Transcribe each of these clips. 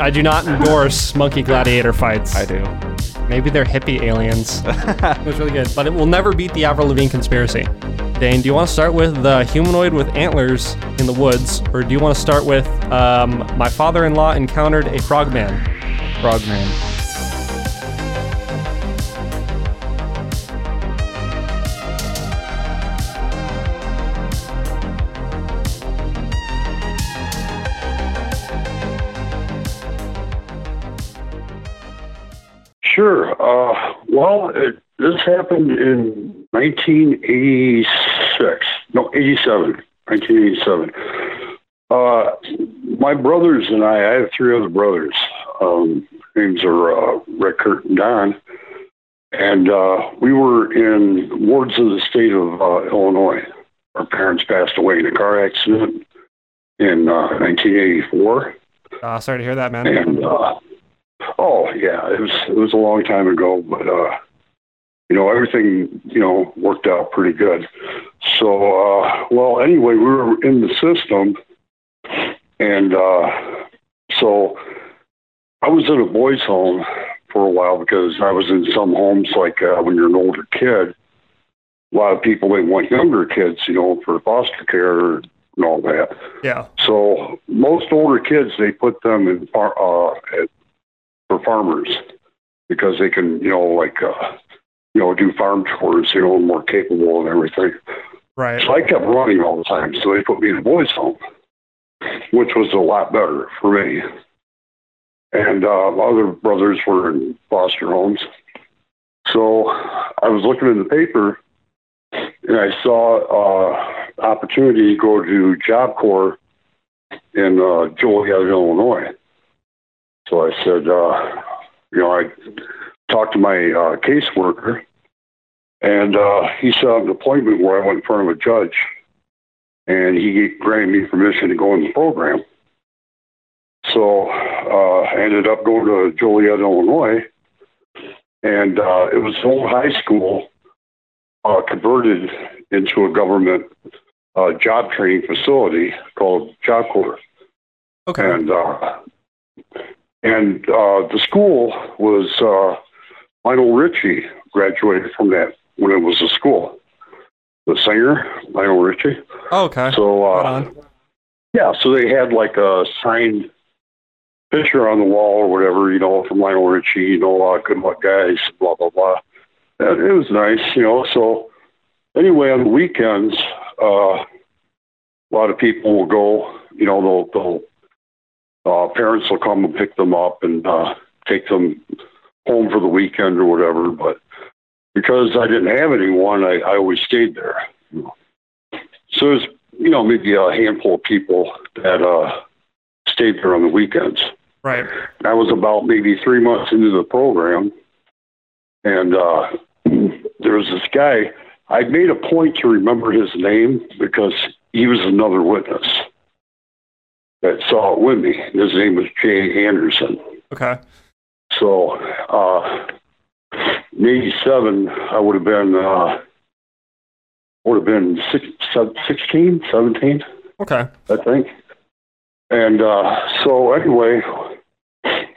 I do not endorse monkey gladiator fights. I do. Maybe they're hippie aliens. it was really good, but it will never beat the Avril Lavigne conspiracy. Dane, do you want to start with the humanoid with antlers in the woods, or do you want to start with um, my father-in-law encountered a frogman? Frogman. Well, it, this happened in 1986. No, 87. 1987. Uh, my brothers and I, I have three other brothers. Um, names are uh, Rick, Kurt, and Don. And uh, we were in wards of the state of uh, Illinois. Our parents passed away in a car accident in uh, 1984. Uh, sorry to hear that, man. And uh, oh yeah, it was it was a long time ago, but uh, you know everything you know worked out pretty good. So uh, well, anyway, we were in the system, and uh, so I was in a boys' home for a while because I was in some homes like uh, when you're an older kid. A lot of people they want younger kids, you know, for foster care and all that. Yeah. So most older kids, they put them in uh, at, for farmers because they can, you know, like, uh, you know, do farm tours, you know, more capable and everything. Right. So I kept running all the time. So they put me in a boys' home, which was a lot better for me. And uh, other brothers were in foster homes. So I was looking in the paper and I saw uh, opportunity to go to Job Corps in uh, Joliet, Illinois. So I said, uh, you know, I talked to my uh, caseworker, and uh, he set up an appointment where I went in front of a judge, and he granted me permission to go in the program. So uh, I ended up going to Joliet, Illinois, and uh, it was an old high school uh, converted into a government uh, job training facility called Job Corps. Okay. And uh, and uh, the school was uh, Lionel Richie graduated from that when it was a school. The singer Lionel Richie. Oh, okay. So Right uh, on. yeah, so they had like a signed picture on the wall or whatever, you know, from Lionel Richie, you know, uh, good luck guys, blah blah blah. And it was nice, you know. So anyway, on the weekends, uh, a lot of people will go. You know, they'll they'll uh, parents will come and pick them up and uh, take them home for the weekend or whatever. But because I didn't have anyone, I, I always stayed there. So there's you know maybe a handful of people that uh, stayed there on the weekends. Right. I was about maybe three months into the program, and uh, there was this guy. I made a point to remember his name because he was another witness that saw it with me. His name was Jay Anderson. Okay. So, uh, in '87, I would have been uh, would have been six, 16, 17. Okay. I think. And uh, so anyway,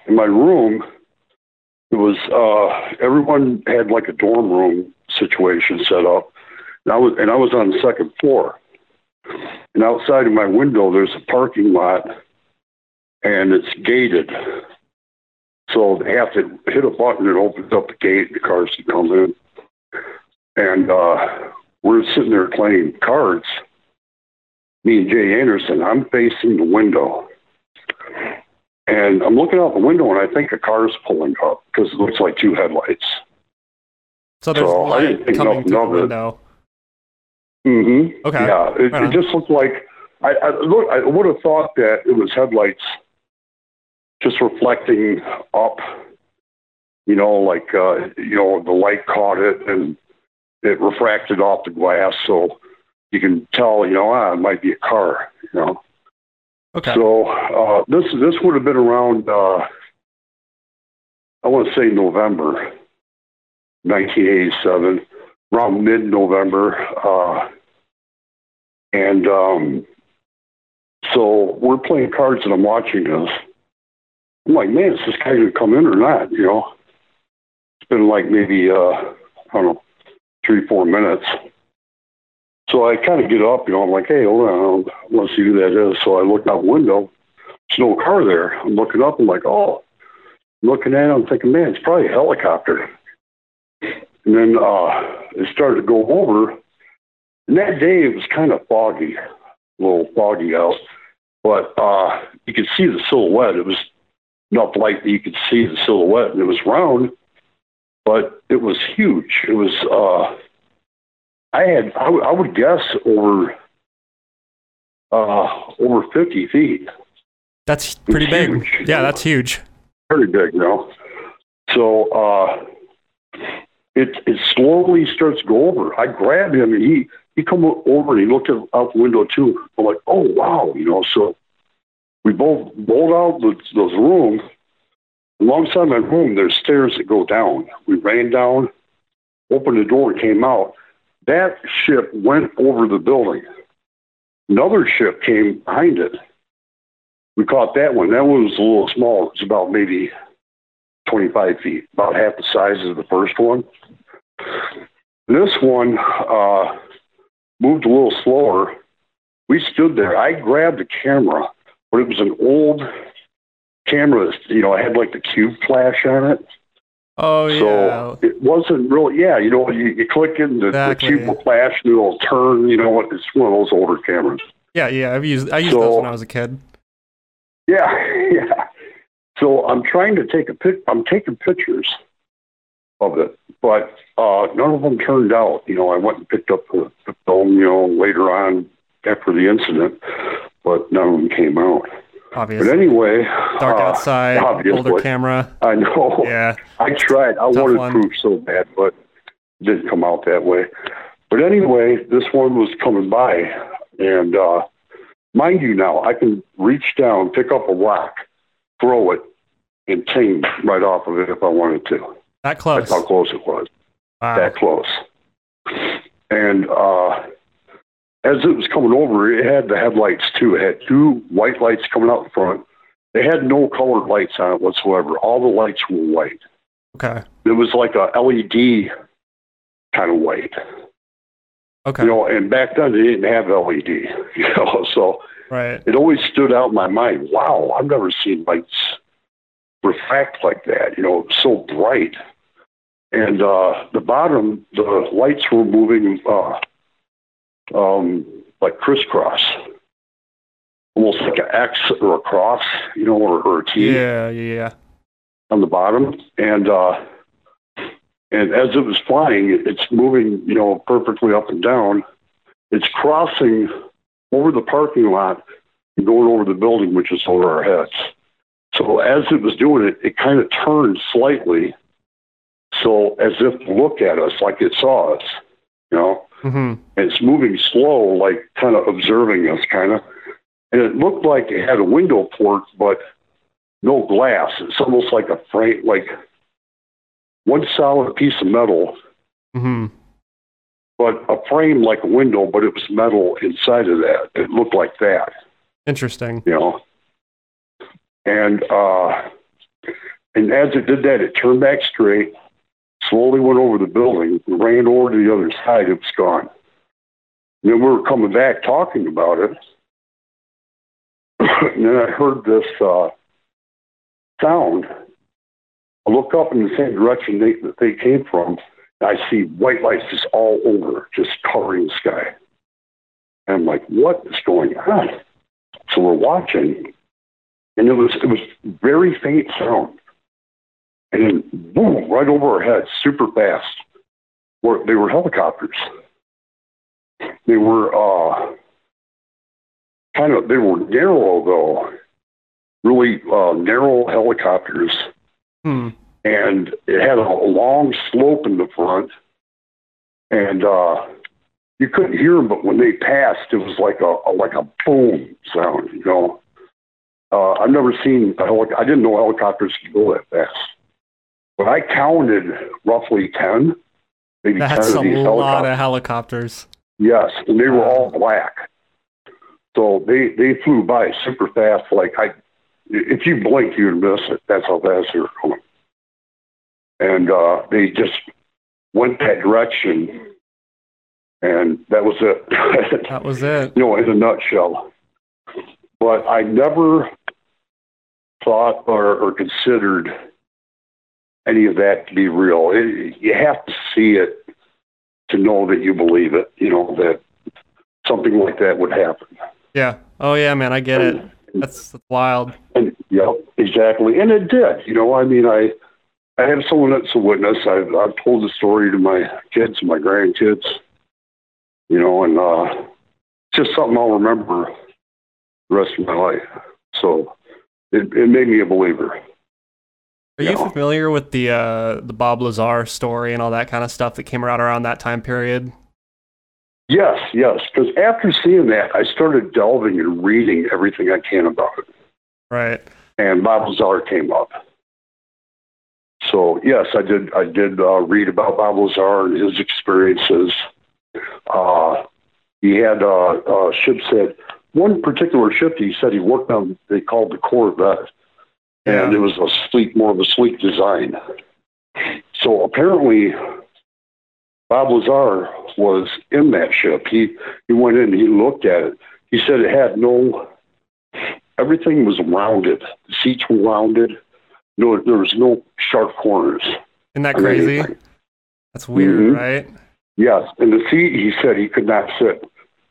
in my room, it was uh, everyone had like a dorm room situation set up, and I was and I was on the second floor. And outside of my window, there's a parking lot, and it's gated. So they have to hit a button and opens up the gate. And the cars can come in, and uh, we're sitting there playing cards me and Jay Anderson, I'm facing the window. And I'm looking out the window and I think a car's pulling up because it looks like two headlights. So there's So light coming through the window. Mm-hmm. Okay. Yeah, it, Right it just looked like I, I look. I would have thought that it was headlights just reflecting up. You know, like uh, you know, the light caught it and it refracted off the glass, so you can tell. You know, ah, it might be a car. You know. Okay. So uh, this this would have been around uh, I want to say November 1987, around mid-November, uh, and um, so we're playing cards and I'm watching this, I'm like, man, is this guy gonna come in or not? You know, it's been like maybe uh, I don't know, three four minutes. So I kind of get up, you know, I'm like, hey, hold on, to see who that is. So I look out window, there's no car there. I'm looking up, I'm like, oh, I'm looking at it, I'm thinking, man, it's probably a helicopter. And then uh, it started to go over. And that day it was kind of foggy, a little foggy out, but uh, you could see the silhouette. It was enough light that you could see the silhouette, and it was round, but it was huge. It was. Uh, I had. I, w- I would guess over. Uh, over fifty feet. That's pretty big. huge. Yeah, that's huge. Pretty big, you know. So uh, it it slowly starts to go over. I grab him, and he he come over and he looked out the window too. I'm like, oh wow, you know. So we both rolled out the, those room. Alongside my room, there's stairs that go down. We ran down, opened the door, came out. That ship went over the building. Another ship came behind it. We caught that one. That one was a little smaller. It was about maybe 25 feet, about half the size of the first one. This one uh, moved a little slower. We stood there. I grabbed the camera, but it was an old camera. that, You know, I had like the cube flash on it. Oh yeah. So it wasn't really, yeah, you know, you, you click it and the, Exactly. the cube will flash and it'll turn, you know what, it's one of those older cameras. yeah, yeah. I've used I used So- those when I was a kid. Yeah, yeah. So I'm trying to take a pic. I'm taking pictures of it, but uh, none of them turned out. You know, I went and picked up the, the film, you know, later on after the incident, but none of them came out. Obviously. But anyway, Dark uh, outside, obviously. older camera. I know. Yeah. I tried. I Tough wanted one. proof so bad, but it didn't come out that way. But anyway, this one was coming by, and uh, mind you, now I can reach down, pick up a rock, throw it, and ting right off of it if I wanted to. That close. That's how close it was. Wow. That close. And uh, as it was coming over, it had the headlights too. It had two white lights coming out in front. They had no colored lights on it whatsoever. All the lights were white. Okay. It was like a LED kind of white, Okay. you know. And back then they didn't have LED, you know. So right. it always stood out in my mind. Wow, I've never seen lights refract like that. You know, so bright. And uh, the bottom, the lights were moving uh, um, like crisscross, almost like an X or a cross, you know, or, or a T Yeah, yeah. on the bottom, and uh, and as it was flying, it- it's moving, you know, perfectly up and down. It's crossing over the parking lot and going over the building, which is over our heads. So as it was doing it, it kind of turned slightly, so as if to look at us, like it saw us, you know. Mm-hmm. And it's moving slow, like kind of observing us, kind of. And it looked like it had a window port, but no glass. It's almost like a frame, like one solid piece of metal, Mm-hmm. but a frame like a window, but it was metal inside of that. It looked like that, Interesting. you know. And uh, and as it did that, it turned back straight, slowly went over the building, ran over to the other side. It was gone. And then we were coming back talking about it. and then I heard this uh, sound. I look up in the same direction they, that they came from. And I see white lights just all over, just covering the sky. And I'm like, what is going on? So we're watching, and it was it was very faint sound, and then boom, right over our heads, super fast. Were they were helicopters? They were uh, kind of they were narrow though, really uh, narrow helicopters, Hmm. and it had a long slope in the front, and uh, you couldn't hear them, but when they passed, it was like a, a like a boom sound. You know, uh, I've never seen a helic- I didn't know helicopters could go that fast, but I counted roughly ten, maybe That's ten of these lot helicopters. of helicopters. Yes, and they were all black. So they they flew by super fast. Like I, if you blink, you'd miss it. That's how fast they were going. And uh, they just went that direction, and that was it. that was it. You know, in a nutshell. But I never thought or, or considered any of that to be real. It, you have to see it to know that you believe it. You know that something like that would happen. Yeah. Oh yeah, man. I get and, it. That's, that's wild. And yeah, exactly. And it did. You know, I mean, I I have someone that's a witness. I've I've told the story to my kids and my grandkids. You know, and uh, just something I'll remember the rest of my life. So it, it made me a believer. Are you, know? familiar with the uh, the Bob Lazar story and all that kind of stuff that came out around that time period? Yes, yes. Because after seeing that, I started delving and reading everything I can about it. Right. And Bob Lazar came up. So yes, I did. I did uh, read about Bob Lazar and his experiences. Uh, he had uh, uh, ships that one particular ship he said he worked on. They called the Corvette. And it was a sleek, more of a sleek design. So apparently, Bob Lazar was in that ship. He he went in, he looked at it. He said it had no. Everything was rounded. The seats were rounded. No, there was no sharp corners. Isn't that crazy? That's weird, mm-hmm. right? Yes, and the seat. He said he could not sit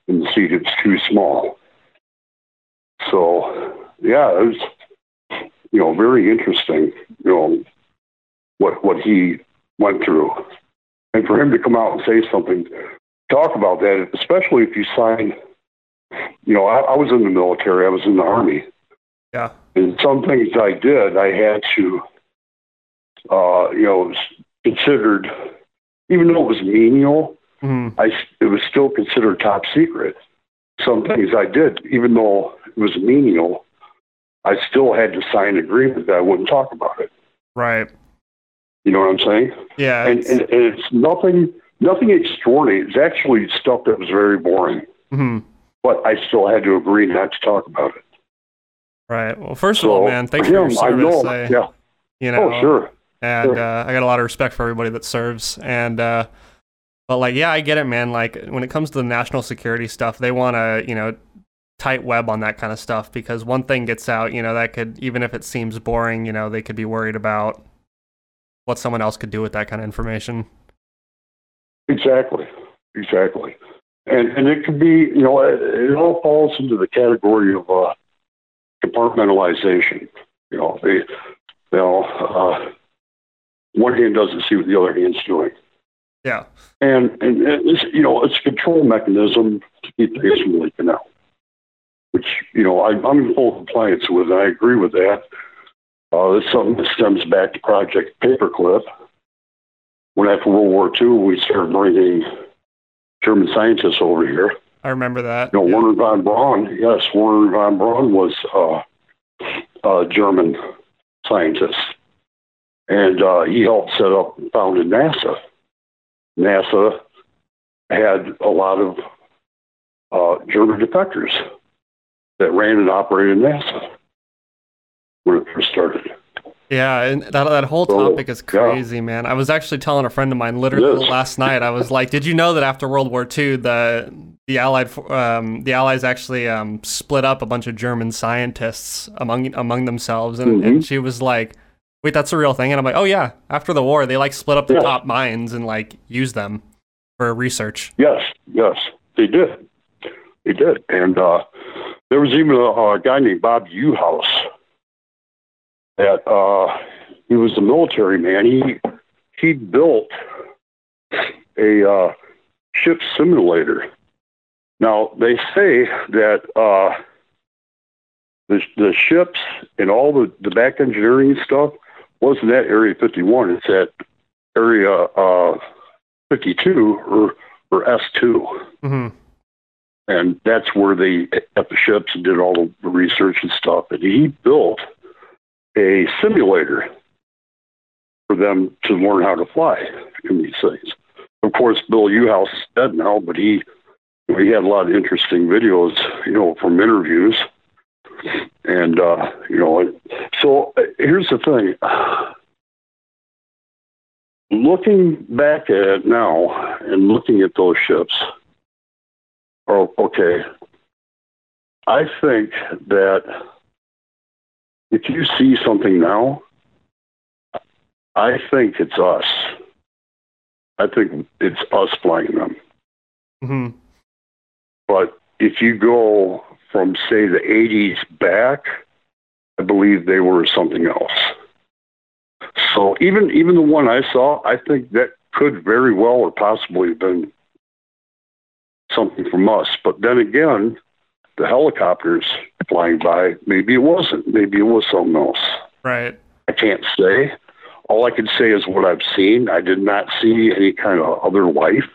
in the seat. It's too small. So, yeah, it was, you know, very interesting, you know, what, what he went through. And for him to come out and say something, talk about that, especially if you sign, you know, I, I was in the military, I was in the Army. Yeah. And some things I did, I had to, uh, you know, considered, even though it was menial, mm-hmm. I, it was still considered top secret. Some things I did, even though it was menial, I still had to sign an agreement that I wouldn't talk about it. Right. You know what I'm saying? Yeah. And, and, and it's nothing nothing extraordinary. It's actually stuff that was very boring. Mm-hmm. But I still had to agree not to talk about it. Right. Well, first so, of all, man, thanks for, him, your service. I know, yeah. You know, oh, sure. And sure. Uh, I got a lot of respect for everybody that serves. And uh, but like, yeah, I get it, man. Like when it comes to the national security stuff, they want to, you know, tight web on that kind of stuff because one thing gets out, you know, that could even if it seems boring, you know, they could be worried about what someone else could do with that kind of information. Exactly, exactly, and and it could be, you know, it, it all falls into the category of uh, compartmentalization. You know, they, know, uh, one hand doesn't see what the other hand's doing. Yeah. And and it's you know it's a control mechanism to keep things from leaking out, which you know I, I'm in full compliance with. And I agree with that. Uh, this something that stems back to Project Paperclip. When after World War II, we started bringing German scientists over here. I remember that. You know, yeah. Wernher von Braun. Yes, Wernher von Braun was uh, a German scientist, and uh, he helped set up and founded NASA. NASA had a lot of uh, German defectors that ran and operated NASA when it first started. Yeah, and that that whole topic is crazy, yeah. man. I was actually telling a friend of mine literally last night. I was like, "Did you know that after World War II, the the Allied um, the Allies actually um, split up a bunch of German scientists among among themselves?" And, mm-hmm. and she was like, wait, that's a real thing? And I'm like, oh yeah, after the war, they like split up the top minds and like use them for research. Yes, yes, they did. They did. And uh, there was even a, a guy named Bob Uhouse that uh, he was a military man. He he built a uh, ship simulator. Now they say that uh, the the ships and all the the back engineering stuff wasn't at Area 51. It's at Area uh, 52 or or S2. Mm-hmm. And that's where the ships and did all the research and stuff. And he built a simulator for them to learn how to fly in these things. Of course, Bill Uhouse is dead now, but he he had a lot of interesting videos, you know, from interviews And uh, you know, so uh, here's the thing. Looking back at it now and looking at those ships, oh, okay, I think that if you see something now, I think it's us. I think it's us flying them. hmm But if you go from, say, the 80s back, I believe they were something else. So even even the one I saw, I think that could very well or possibly have been something from us. But then again, the helicopters flying by, maybe it wasn't. Maybe it was something else. Right. I can't say. All I can say is what I've seen. I did not see any kind of other life.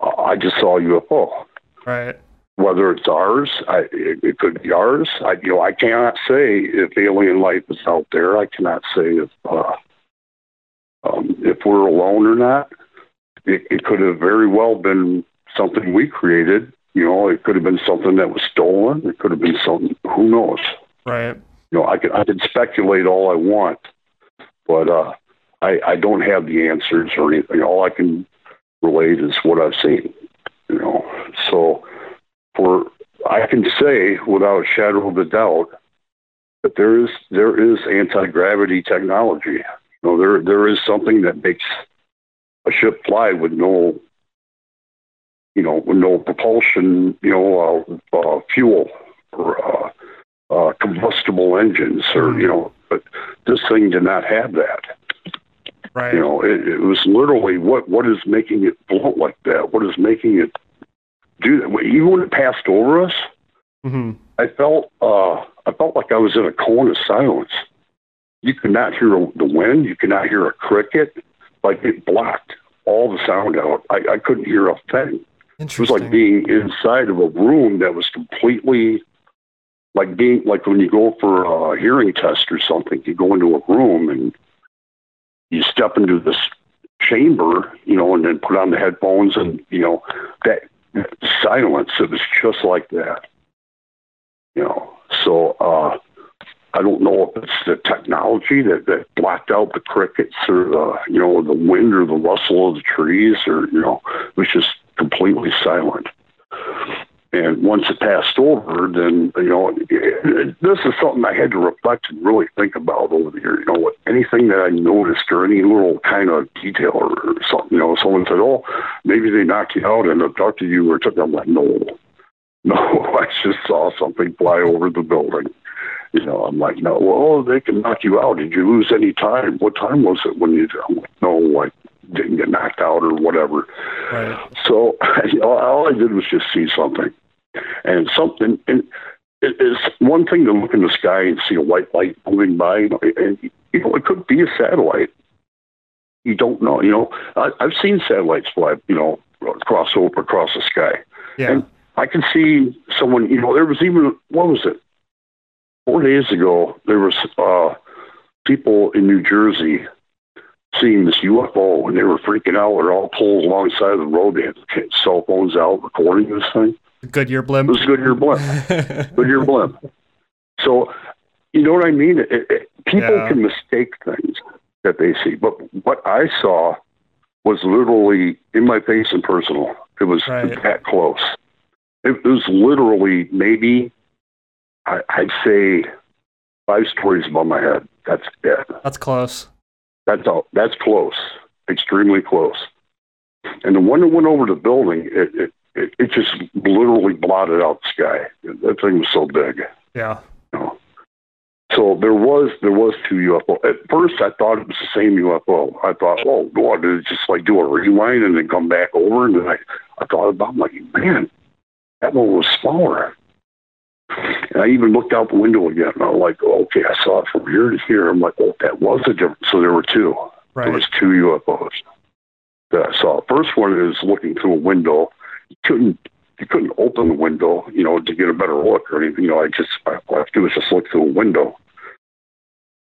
I just saw a UFO. Right. Whether it's ours, I, it, it could be ours. I, you know, I cannot say if alien life is out there. I cannot say if uh, um, if we're alone or not. It, it could have very well been something we created. You know, it could have been something that was stolen. It could have been something. Who knows? Right. You know, I could I could speculate all I want, but uh, I I don't have the answers or anything. All I can relate is what I've seen. You know, so for I can say without a shadow of a doubt that there is there is anti gravity technology. You know, there there is something that makes a ship fly with no you know with no propulsion, you know, uh, uh, fuel or uh, uh, combustible engines, or you know, but this thing did not have that. Right. You know, it, it was literally what what is making it float like that? What is making it do that? Even when it passed over us, hmm I felt uh, I felt like I was in a cone of silence. You could not hear the wind. You could not hear a cricket. Like it blocked all the sound out. I, I couldn't hear a thing. It was like being inside of a room that was completely like being like when you go for a hearing test or something. You go into a room and you step into this chamber, you know, and then put on the headphones and you know that silence. It was just like that. You know, so uh, I don't know if it's the technology that, that blocked out the crickets or the you know the wind or the rustle of the trees or you know it was just completely silent. And once it passed over, then you know it, this is something I had to reflect and really think about over the years. You know, anything that I noticed or any little kind of detail or, something. You know, someone said, "Oh, maybe they knocked you out and abducted you," or took. I'm like, no, no, I just saw something fly over the building. You know, I'm like, no, well, they can knock you out. Did you lose any time? What time was it when you? I'm like, no, I didn't get knocked out or whatever. Right. So you know, all I did was just see something, and something. And it is one thing to look in the sky and see a white light moving by, and you know it could be a satellite. You don't know. You know, I, I've seen satellites fly, you know, across over across the sky. Yeah. And I can see someone. You know, there was even what was it? Four days ago, there was uh, people in New Jersey seeing this UFO, and they were freaking out. They're all pulled alongside of the road. They had cell phones out recording this thing. Goodyear It blimp. was Goodyear blimp. Goodyear blimp. So, you know what I mean? It, it, people Yeah. can mistake things that they see, but what I saw was literally in my face and personal. It was Right. that close. It was literally maybe I, I'd say five stories above my head. That's it. That's close. That's all. That's close. Extremely close. And the one that went over the building, it it, it, it just literally blotted out the sky. That thing was so big. Yeah. You know. So there was there was two UFO. At first, I thought it was the same UFO. I thought, oh, what did it just like do a rewind and then come back over? And then I, I thought about, it, I'm like, man, that one was smaller. And I even looked out the window again. And I'm like, okay, I saw it from here to here. I'm like, oh, that was a difference. So there were two. There was two UFOs that I saw. First one is looking through a window. You couldn't you couldn't open the window, you know, to get a better look or anything. You know, I just all I have to do was just look through a window.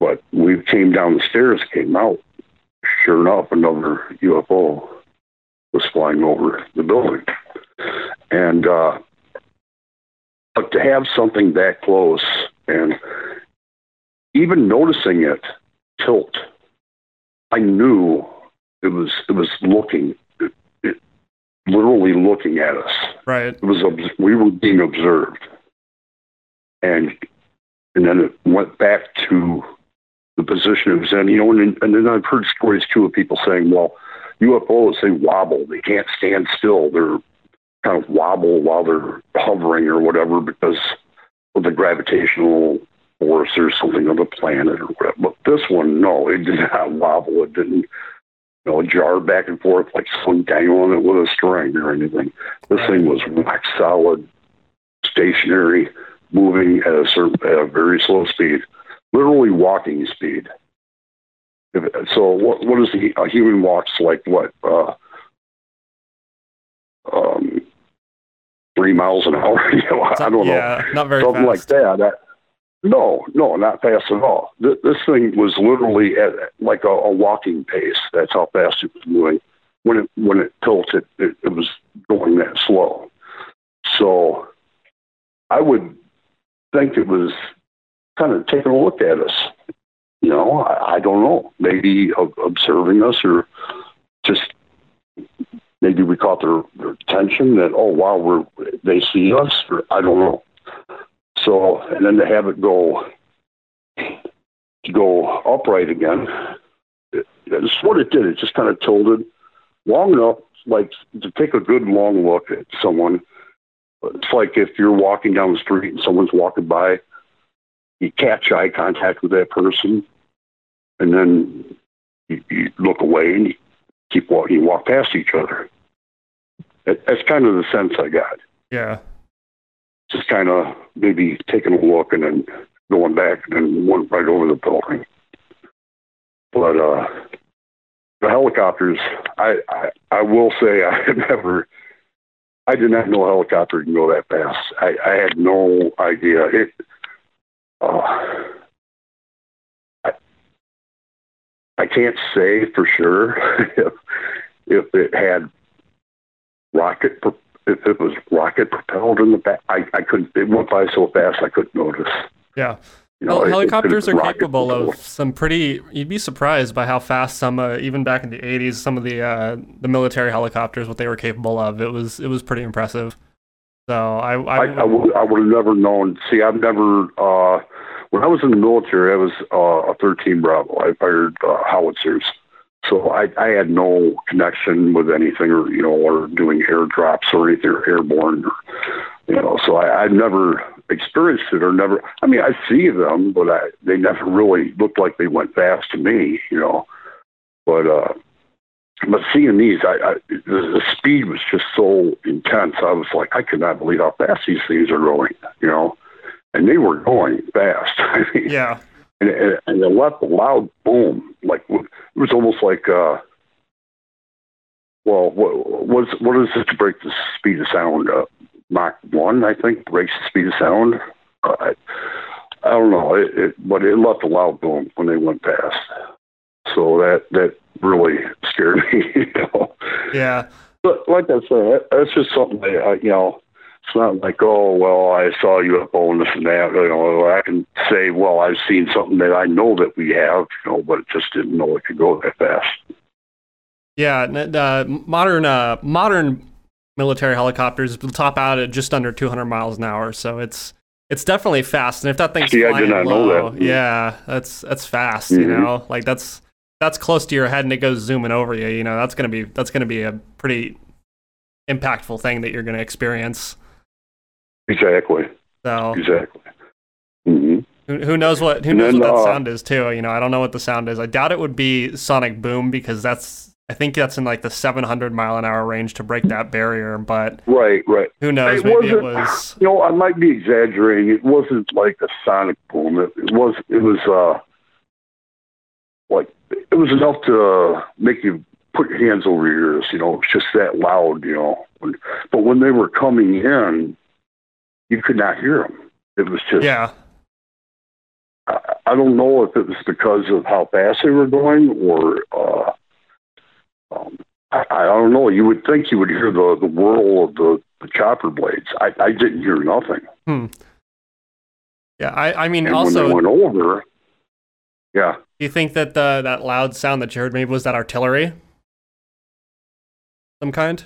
But we came down the stairs, came out. Sure enough, another UFO was flying over the building, and uh, but to have something that close and even noticing it tilt, I knew it was it was looking, it, it, literally looking at us. Right. It was we were being observed, and and then it went back to the position it was in. You know, and, and then I've heard stories too of people saying, "Well, UFOs they wobble, they can't stand still, they're kind of wobble while they're hovering or whatever because of the gravitational force or something of the planet or whatever." But this one, no, it did not wobble. It didn't. You know, jar back and forth like someone dangling it with a string or anything. This thing was rock solid, stationary, moving at a certain, at a very slow speed literally walking speed. If, so what what is the a human walks like what uh, um, three miles an hour? you know, I don't yeah, know, not very something fast. like that. that. No, no, not fast at all. This, this thing was literally at like a, a walking pace. That's how fast it was moving. When it when it tilted, it, it was going that slow. So I would think it was kind of taking a look at us. You know, I, I don't know. Maybe observing us or just maybe we caught their, their attention that, oh, wow, we're, they see us. Or, I don't know. So, and then to have it go, to go upright again, it, it's what it did. It just kind of tilted long enough, like to take a good long look at someone. It's like if you're walking down the street and someone's walking by you catch eye contact with that person, and then you, you look away and you keep walking. You walk past each other. That, that's kind of the sense I got. Yeah. Just kind of maybe taking a look and then going back and then went right over the building. But uh, the helicopters, I, I I will say I have never. I did not know a helicopter can go that fast. I, I had no idea. It uh, I can't say for sure if, if it had rocket, if it was rocket propelled in the back. I, I couldn't, it went by so fast I couldn't notice. Yeah. You know, helicopters are capable of some pretty. You'd be surprised by how fast some, uh, even back in the '80s, some of the uh, the military helicopters, what they were capable of. It was it was pretty impressive. So I I, I, I, would, I would have never known. See, I've never. Uh, when I was in the military, I was uh, a 13 Bravo. I fired uh, howitzers, so I, I had no connection with anything, or you know, or doing airdrops or anything, or airborne, or you know. So I, I've never experienced it, or never. I mean, I see them, but I, they never really looked like they went fast to me, you know. But uh, but seeing these, I, I the, the speed was just so intense. I was like, I could not believe how fast these things are going. You know, and they were going fast. I mean, yeah. And, and, and it left a loud boom. Like it was almost like, uh, well, what was what is it to break the speed of sound? Uh, Mach one, I think, breaks the speed of sound. Uh, I, I don't know, it, it, but it left a loud boom when they went past. So that that really scared me. You know? Yeah. But like I said, that's just something that I, you know. It's not like, oh, well, I saw you UFO on this and that. You know, I can say, well, I've seen something that I know that we have, you know, but just didn't know it could go that fast. Yeah, uh, modern uh, modern military helicopters top out at just under 200 miles an hour, so it's it's definitely fast. And if that thing's See, flying I did not low, know that. yeah, that's that's fast. Mm-hmm. You know, like that's that's close to your head and it goes zooming over you. You know, that's gonna be that's gonna be a pretty impactful thing that you're gonna experience. Exactly. So exactly. Mm-hmm. Who, who, knows what who knows then, what that uh, sound is too? You know, I don't know what the sound is. I doubt it would be sonic boom because that's I think that's in like the 700 mile an hour range to break that barrier. But right, right. Who knows? It Maybe it was. You know, I might be exaggerating. It wasn't like a sonic boom. It, it was. It was uh, like it was enough to uh, make you put your hands over your ears. You know, it's just that loud. You know, but when they were coming in, you could not hear them. It was just yeah. I, I don't know if it was because of how fast they were going, or uh, um, I, I don't know. You would think you would hear the the whirl of the the chopper blades. I, I didn't hear nothing. Hmm. Yeah, I, I mean, And also, when they went over, yeah, do you think that the that loud sound that you heard maybe was that artillery? Some kind?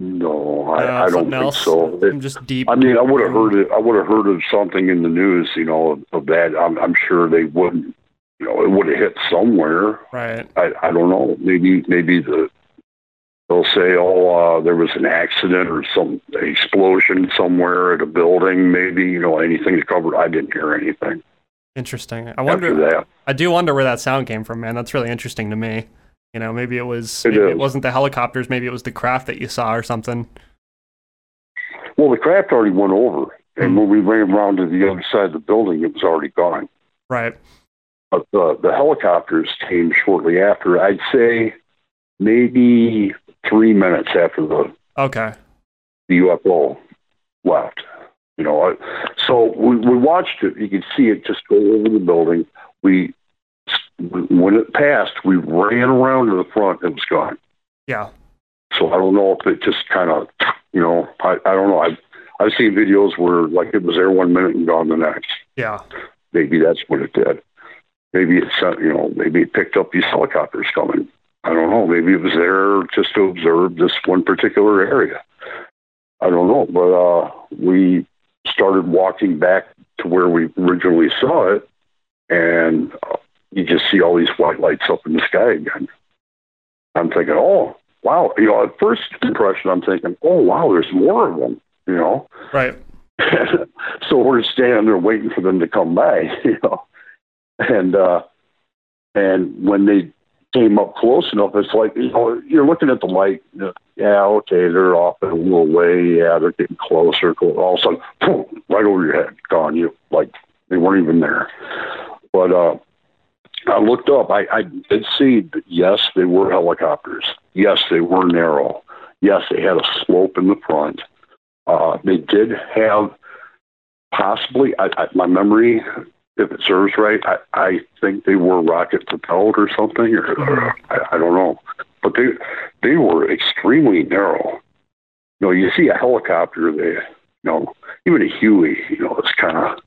no, Uh, I, I don't think else? so. It- I'm just deep. I mean, I would have heard it. I would have heard of something in the news, you know, of, of that. I'm, I'm sure they wouldn't. You know, it would have hit somewhere. Right. I, I don't know. Maybe maybe the they'll say, oh, uh, there was an accident or some explosion somewhere at a building. Maybe you know anything to cover. I didn't hear anything Interesting. I wonder. that. I do wonder where that sound came from, man. That's really interesting to me. You know, maybe it was. It maybe it wasn't the helicopters. Maybe it was the craft that you saw or something. Well, the craft already went over, and when we ran around to the other side of the building, it was already gone. Right. But the the helicopters came shortly after. I'd say maybe three minutes after the Okay. the UFO left. You know, so we, we watched it. You could see it just go over the building. We, when it passed, we ran around to the front. It was gone. Yeah. So I don't know if it just kind of, you know, I, I don't know. I've I've seen videos where like it was there one minute and gone the next. Yeah. Maybe that's what it did. Maybe it's uh, you know maybe it picked up these helicopters coming. I don't know. Maybe it was there just to observe this one particular area. I don't know. But uh, we started walking back to where we originally saw it, and uh, you just see all these white lights up in the sky again. I'm thinking, oh wow. You know, at first impression, I'm thinking, oh wow, there's more of them. You know. Right. so we're standing there waiting for them to come by, you know. And uh and when they came up close enough, it's like you know, you're looking at the light, you know, yeah, okay, they're off in a little way, yeah, they're getting closer, clo- all of a sudden, boom, right over your head, gone. You like they weren't even there. But uh I looked up, I, I did see that yes, they were helicopters. Yes, they were narrow. Yes, they had a slope in the front. Uh, they did have possibly, I, I, my memory, if it serves right, I, I think they were rocket propelled or something, or, or I, I don't know. But they they were extremely narrow. You know, you see a helicopter, they, you know, even a Huey, you know, it's kind of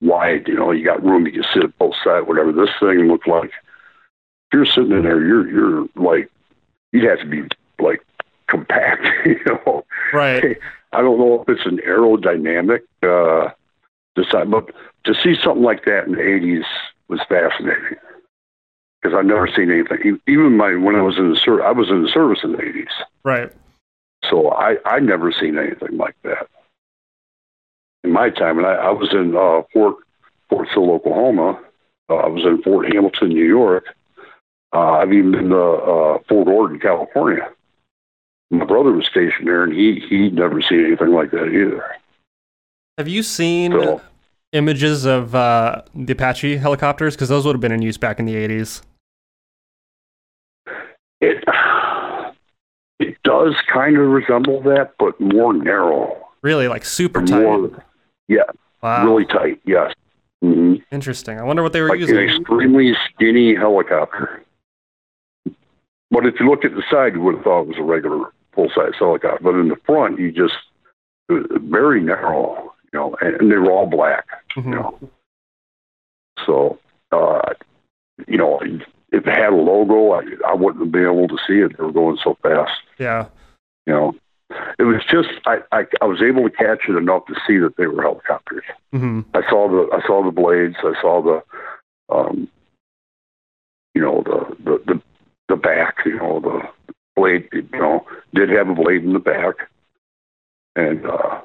wide. You know, you got room, you can sit at both sides, whatever. This thing looked like. If you're sitting in there, you're you're like, you'd have to be like compact, you know. Right. I don't know if it's an aerodynamic uh, design, but to see something like that in the '80s was fascinating because I've never seen anything. Even my when I was in the ser- I was in the service in the '80s, Right. so I I never seen anything like that in my time. And I, I was in uh, Fort Fort Sill, Oklahoma. Uh, I was in Fort Hamilton, New York. Uh, I've even been to uh, Fort Ord, in California. My brother was stationed there, and he he'd never seen anything like that either. Have you seen So- images of uh, the Apache helicopters? Because those would have been in use back in the 80s. It it does kind of resemble that, but more narrow, Really, like super tight. more yeah, wow. really tight. Yes, hmm Interesting. I wonder what they were like using. an extremely skinny helicopter. But if you look at the side, you would have thought it was a regular full size helicopter. But in the front, you just it was very narrow, you know, and, and they were all black, Mhm. you know. So, uh, you know, if it had a logo, I, I wouldn't have been able to see it. They were going so fast. Yeah. You know, it was just I, I I was able to catch it enough to see that they were helicopters. hmm I saw the I saw the blades. I saw the, um, you know the the the, the back. You know the blade. You know did have a blade in the back, and uh,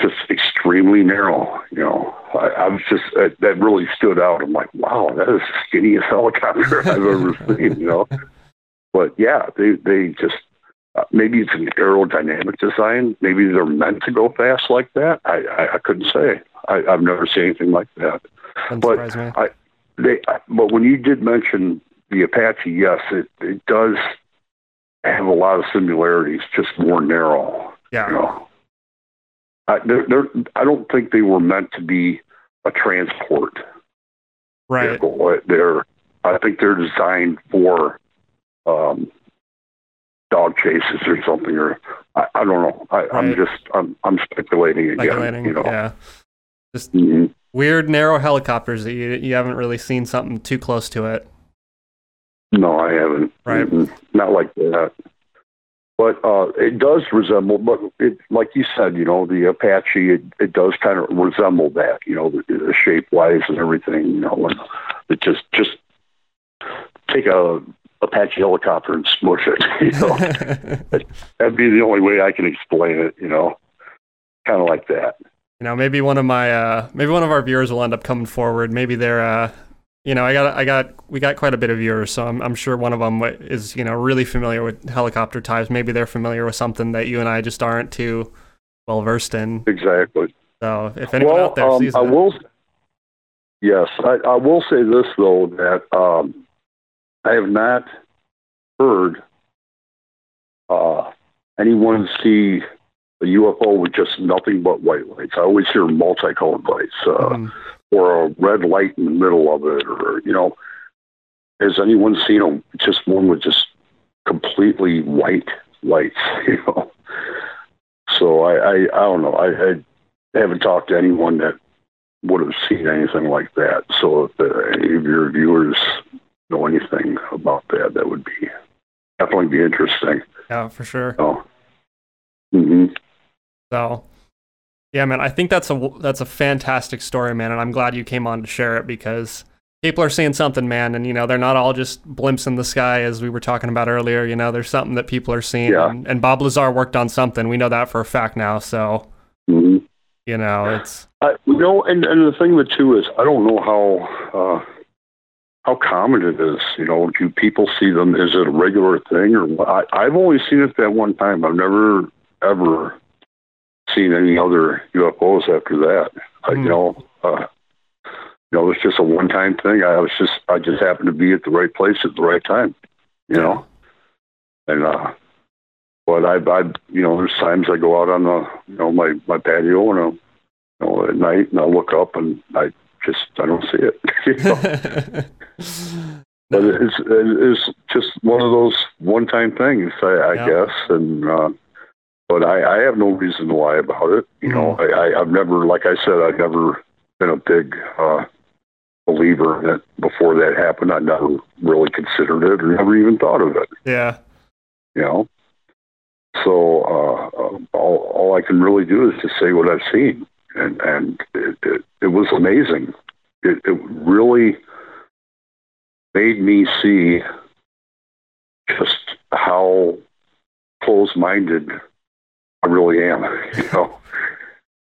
just extremely narrow. You know, I, I was just that, that really stood out. I'm like, wow, that is the skinniest helicopter I've ever seen. You know, but yeah, they they just uh, maybe it's an aerodynamic design. Maybe they're meant to go fast like that. I, I, I couldn't say. I, I've never seen anything like that. Doesn't But surprise me. They, I- but when you did mention the Apache, yes, it, it does have a lot of similarities, just more narrow. Yeah. You know, I, they're, they're, I don't think they were meant to be a transport Right. vehicle. They're, I think they're designed for um, dog chases or something, or I, I don't know. I, I'm Right. just I'm I'm speculating again. Speculating. You know. Yeah. Just Mhm. weird narrow helicopters that you you haven't really seen something too close to it. No, I haven't. Right. Mm-mm. Not like that. But uh, it does resemble, but it, like you said, you know, the Apache, it, it does kind of resemble that, you know, the, the shape wise and everything, you know, and it just just take a Apache helicopter and smush it, you know. That'd be the only way I can explain it, you know, kind of like that. you know, maybe one of my uh maybe one of our viewers will end up coming forward. Maybe they're uh you know, I got I got we got quite a bit of viewers, so I'm I'm sure one of them is, you know, really familiar with helicopter types. Maybe they're familiar with something that you and I just aren't too well versed in. Exactly. So, if anyone well, out there um, sees I that, will. Yes, I, I will say this though that um, I have not heard uh, anyone see a UFO with just nothing but white lights. I always hear multicolored lights, uh, Mhm. or a red light in the middle of it, or you know, has anyone seen a, just one with just completely white lights? You know, so I I, I don't know. I, I haven't talked to anyone that would have seen anything like that. So if uh, any of your viewers know anything about that, that would be definitely be interesting. yeah, for sure. Oh. hmm So, yeah, man, I think that's a that's a fantastic story, man, and I'm glad you came on to share it because people are seeing something, man, and you know they're not all just blimps in the sky as we were talking about earlier. You know, there's something that people are seeing, Yeah. and, and Bob Lazar worked on something. We know that for a fact now. So, hmm you know, it's I, you know, and, and the thing with too is I don't know how uh, how common it is. You know, do people see them? Is it a regular thing, or? I, I've only seen it that one time. I've never ever seen any other UFOs after that. I, Hmm. you know, uh, you know, it's just a one time thing. I was just I just happened to be at the right place at the right time. You know, and uh, but I, I, you know, there's times I go out on the, you know, my my patio and I, you know, at night and I look up and I just I don't see it. you know? But it's it's just one of those one time things, I, I Yeah. guess. And uh, but I, I have no reason to lie about it. You know, I, I I've never, like I said, I've never been a big uh, believer in it before that happened. I never really considered it or never even thought of it. yeah, You know. So uh, uh, all all I can really do is just say what I've seen, and and it it, it was amazing. It, it really made me see just how close-minded I really am. You know,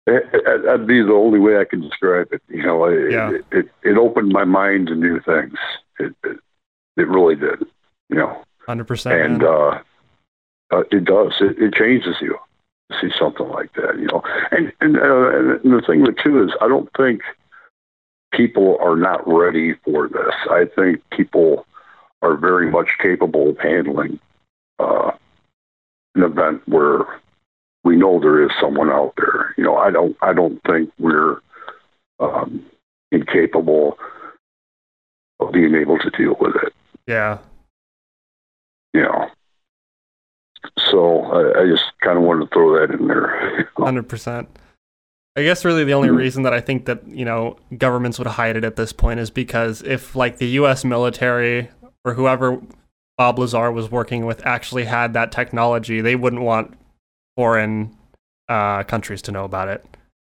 That- that- that'd be the only way I can describe it. You know, it, Yeah. it, it, it opened my mind to new things. It, it, it really did. You know, hundred percent. and uh, uh, it does. It, it changes you see something like that. You know, and and, uh, and the thing with too is I don't think people are not ready for this. I think people are very much capable of handling uh, an event where we know there is someone out there. You know, I don't. I don't think we're um, incapable of being able to deal with it. yeah, You know. So I, I just kind of wanted to throw that in there. hundred percent. I guess really the only Mhm. reason that I think that you know governments would hide it at this point is because if like the U.S. military or whoever Bob Lazar was working with actually had that technology, they wouldn't want foreign uh, countries to know about it.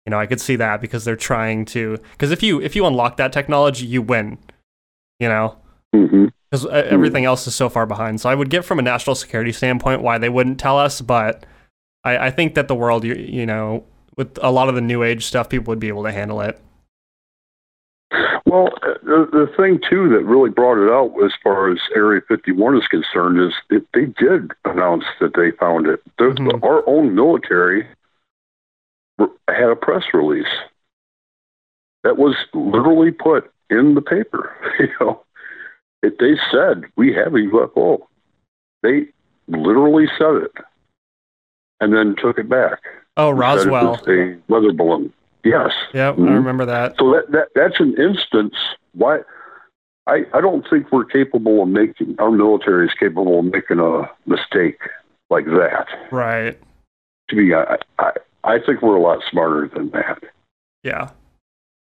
You know, I could see that because they're trying to. Because if you if you unlock that technology, you win. You know, hmm because everything else is so far behind. So I would get from a national security standpoint why they wouldn't tell us, but I, I think that the world, you, you know, with a lot of the new age stuff, people would be able to handle it. Well, uh, the, the thing too that really brought it out as far as Area 51 is concerned is that they did announce that they found it. Mhm. Our own military had a press release that was literally put in the paper. You know, it, they said we have a UFO. They literally said it, and then took it back. Oh, Roswell. a weather balloon. Yes. Yep, I Mhm. remember that. So that, that that's an instance why I, I don't think we're capable of making our military is capable of making a mistake like that. Right. To be, I, I, I think we're a lot smarter than that. Yeah.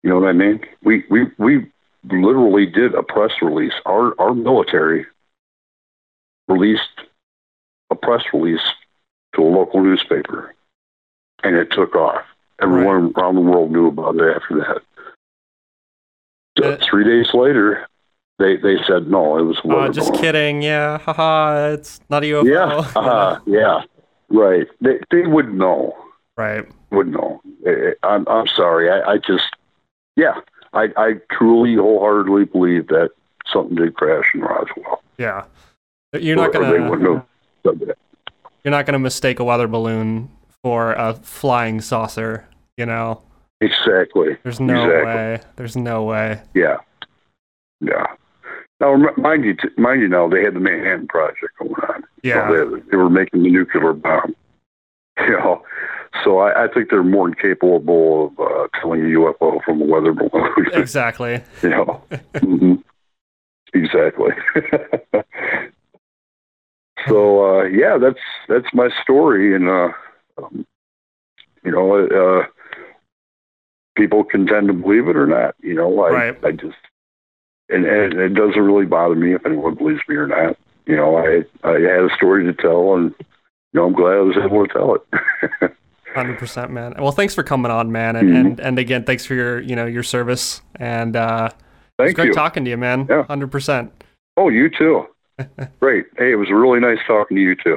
You know what I mean? We we we literally did a press release. Our our military released a press release to a local newspaper, and it took off. Everyone around the world knew about it after that. So three days later, they they said no, it was Uh, just kidding. Yeah. Haha. It's not a UFO. Yeah, uh, yeah, right. They they would know. Right. Would know. Eh, I'm I'm sorry. I, I just yeah. I I truly wholeheartedly believe that something did crash in Roswell. Yeah. You're not or, or they gonna. wouldn't have said that. You're not gonna mistake a weather balloon for a flying saucer. You know. Exactly. There's no Exactly. way. There's no way. Yeah. Yeah. Now, mind you, mind you, now they had the Manhattan Project going on. Yeah. So they, they were making the nuclear bomb. You know, so I, I think they're more than capable of uh, telling a UFO from a weather balloon. Exactly. you know. hmm Exactly. so uh, yeah, that's that's my story, and uh, um, you know, uh, people can tend to believe it or not. You know, I Right. I just and, and it doesn't really bother me if anyone believes me or not. You know, I I had a story to tell, and you know, I'm glad I was able to tell it. Hundred percent, man. Well, thanks for coming on, man, and, Mhm. and and again, thanks for your you know your service, and uh, it's great you. talking to you, man. Yeah. Hundred percent. Oh, you too. Great. Hey, it was really nice talking to you too.